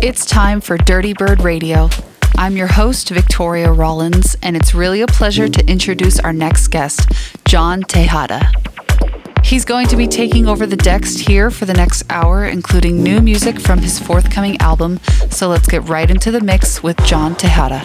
It's time for Dirty Bird Radio. I'm your host, Victoria Rollins, and it's really a pleasure to introduce our next guest, John Tejada. He's going to be taking over the decks here for the next hour, including new music from his forthcoming album. So let's get right into the mix with John Tejada.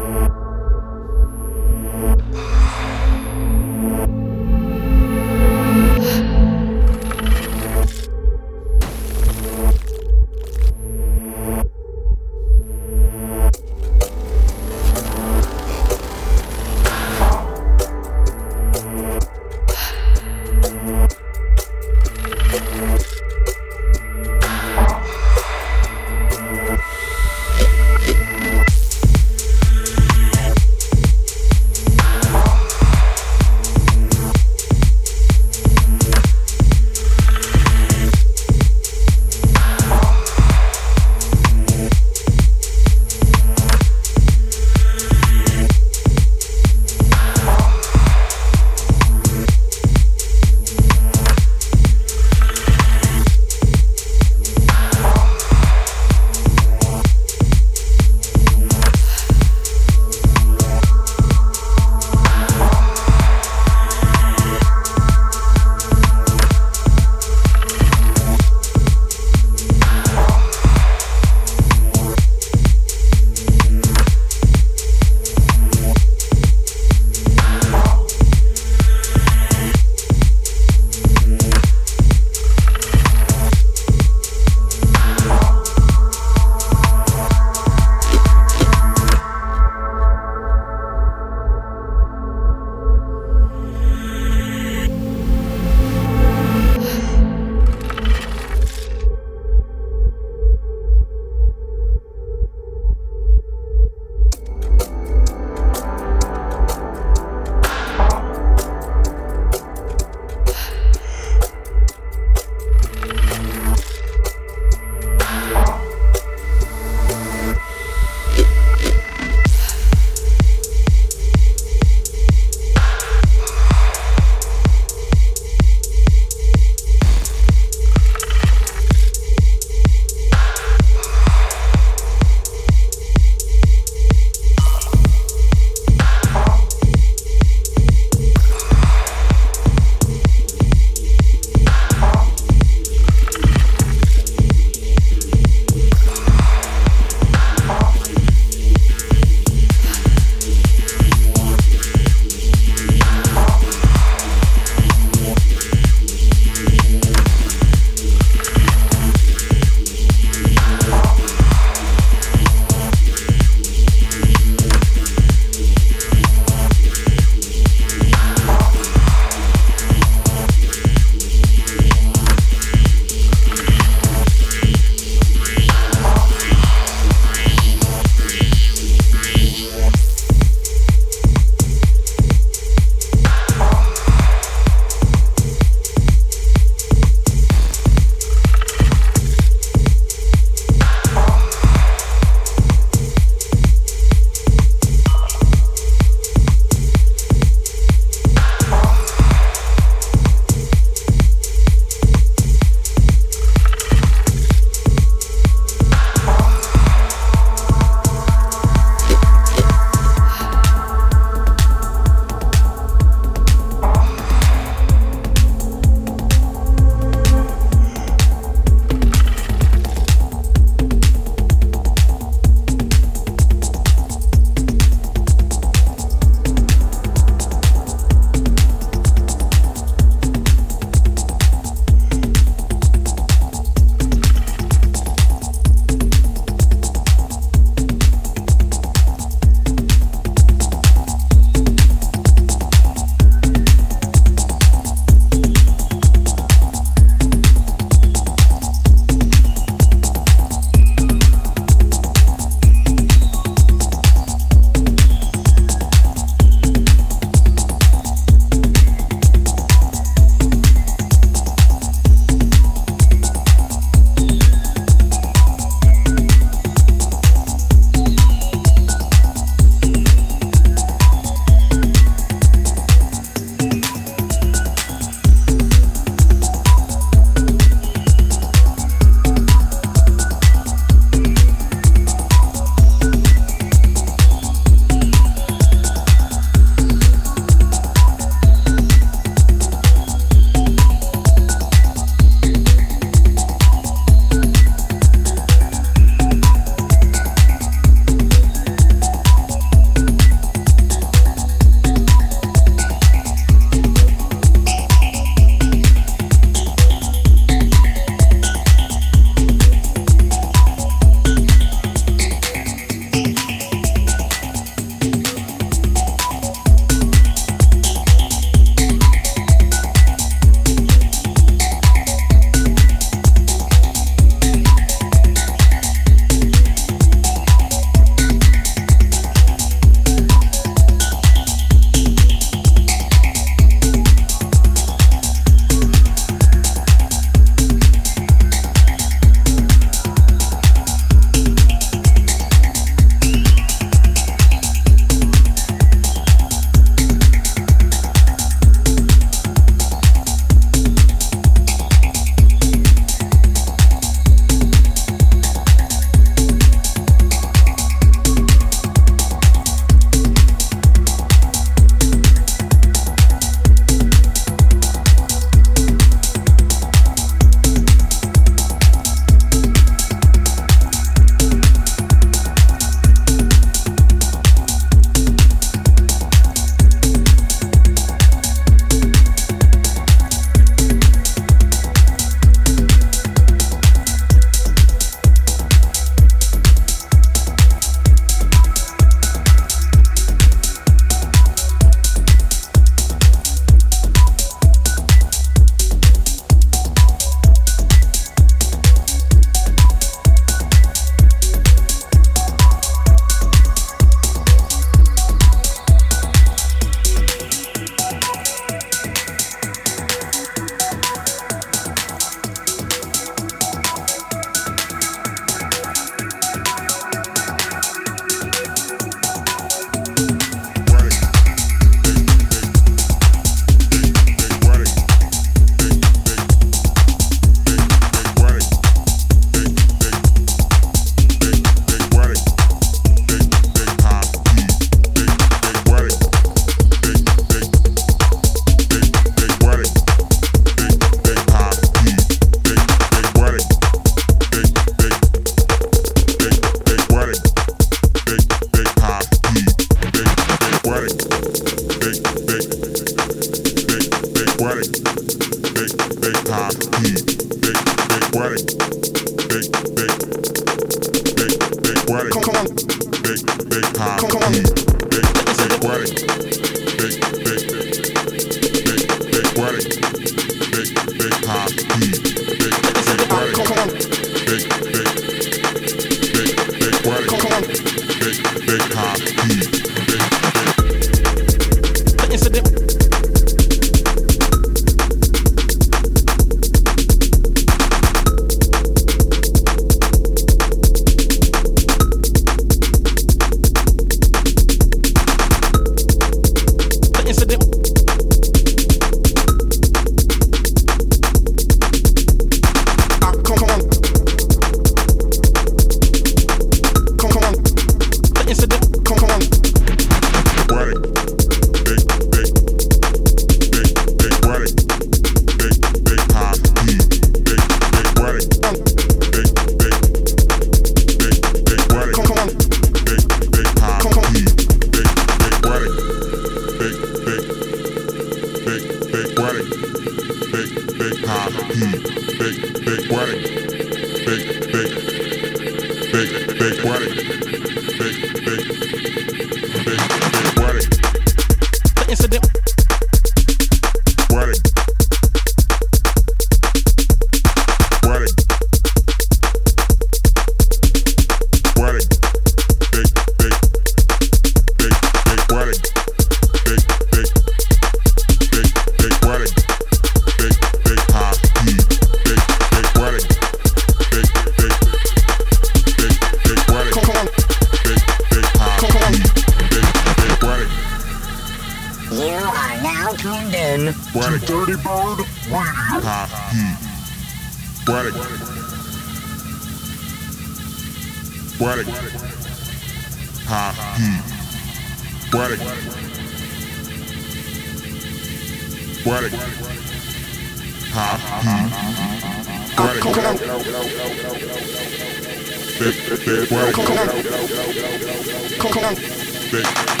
Respect.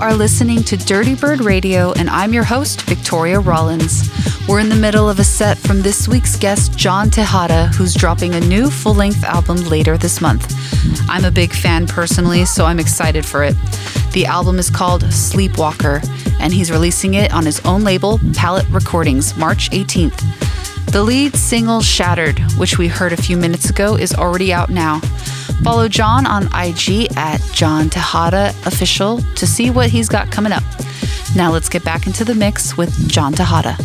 Are listening to Dirty Bird Radio, and I'm your host, Victoria Rollins. We're in the middle of a set from this week's guest, John Tejada, who's dropping a new full length album later this month. I'm a big fan personally, so I'm excited for it. The album is called Sleepwalker, and he's releasing it on his own label, Palette Recordings, March 18th. The lead single, Shattered, which we heard a few minutes ago, is already out now. Follow John on IG at John Tejada Official to see what he's got coming up. Now let's get back into the mix with John Tejada.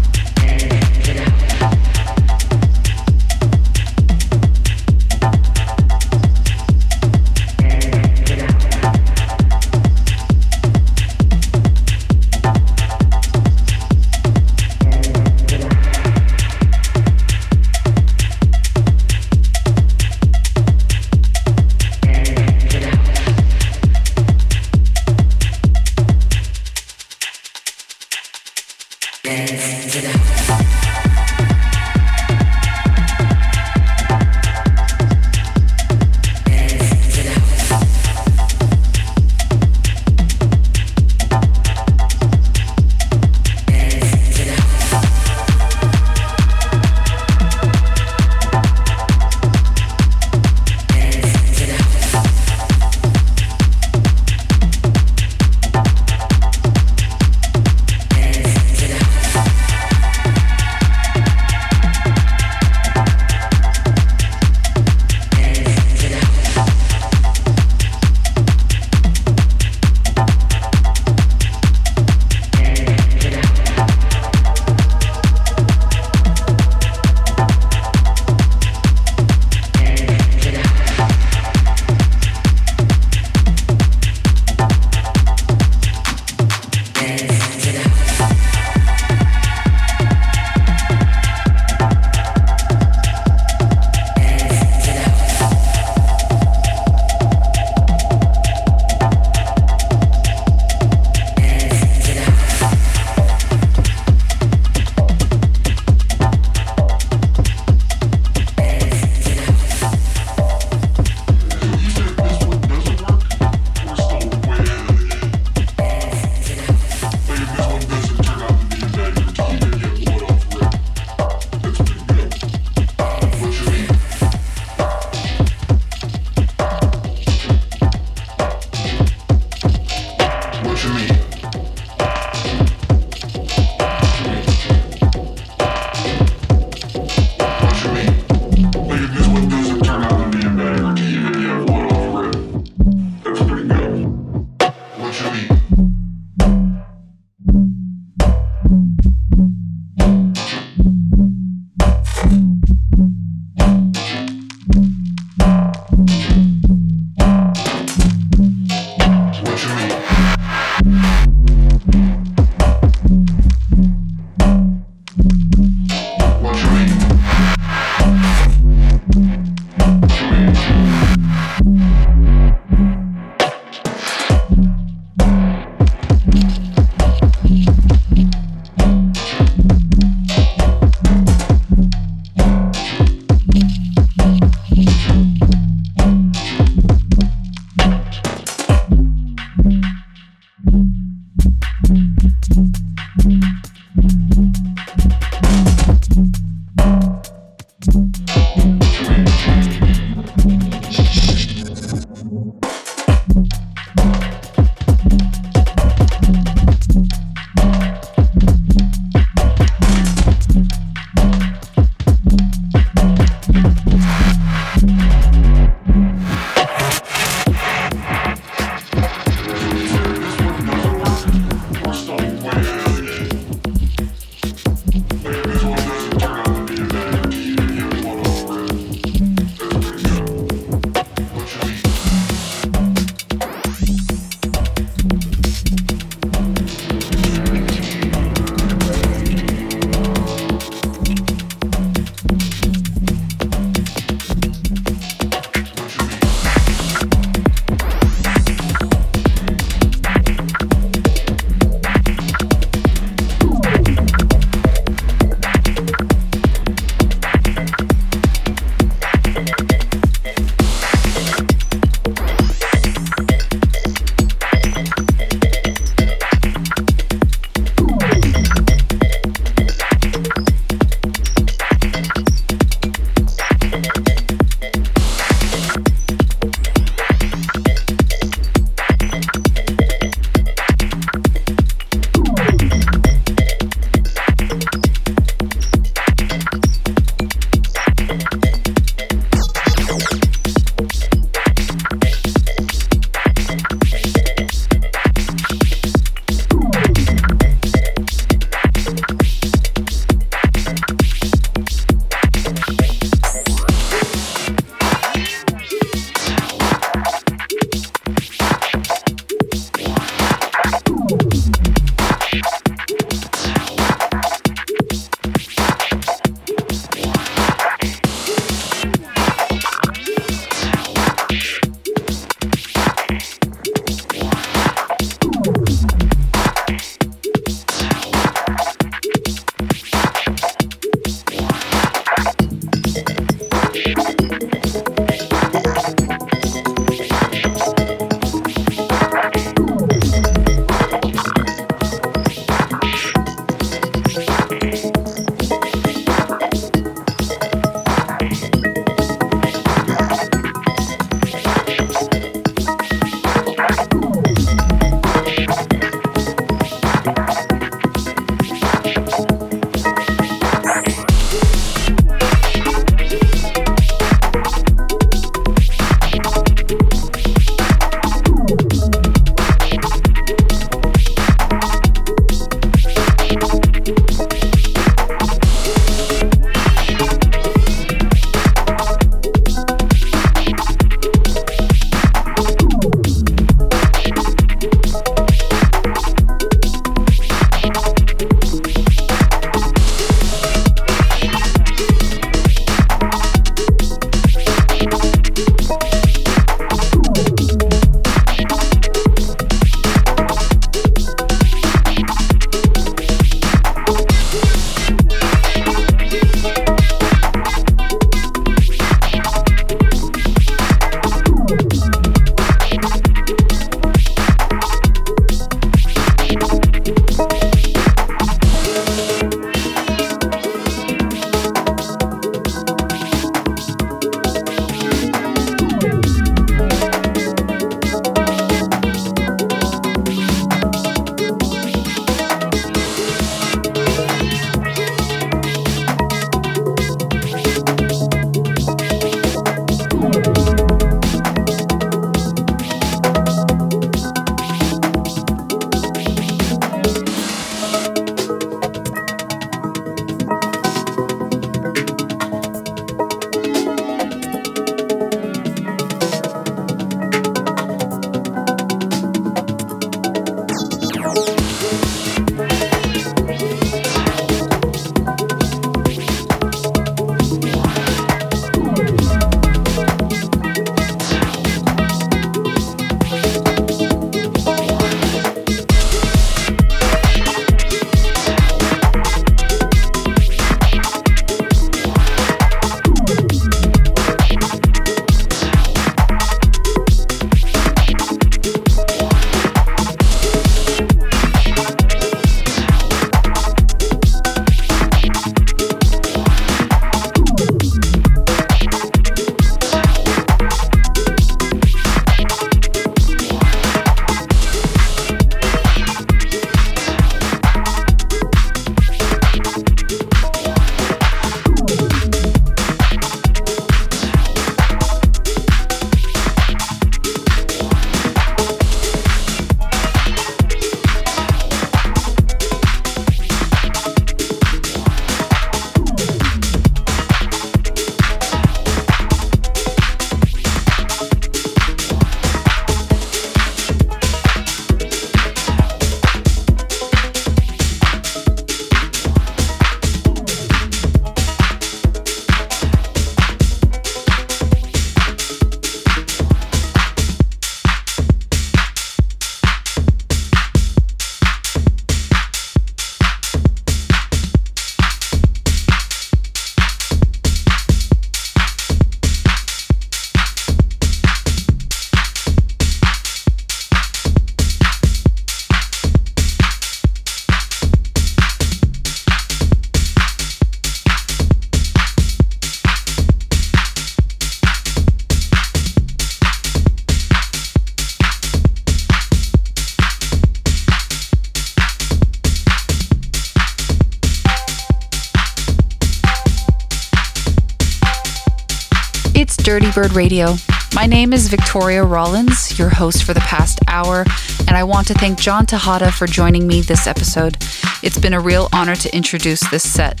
Bird Radio. My name is Victoria Rollins, your host for the past hour, and I want to thank John Tejada for joining me this episode. It's been a real honor to introduce this set.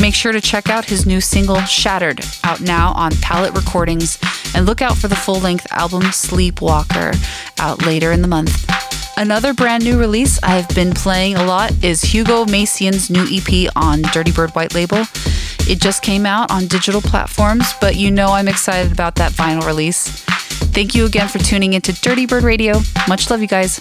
Make sure to check out his new single, Shattered, out now on Palette Recordings, and look out for the full length album, Sleepwalker, out later in the month. Another brand new release I've been playing a lot is Hugo Massien's new EP on Dirty Bird White Label. It just came out on digital platforms, but you know I'm excited about that vinyl release. Thank you again for tuning into Dirty Bird Radio. Much love, you guys.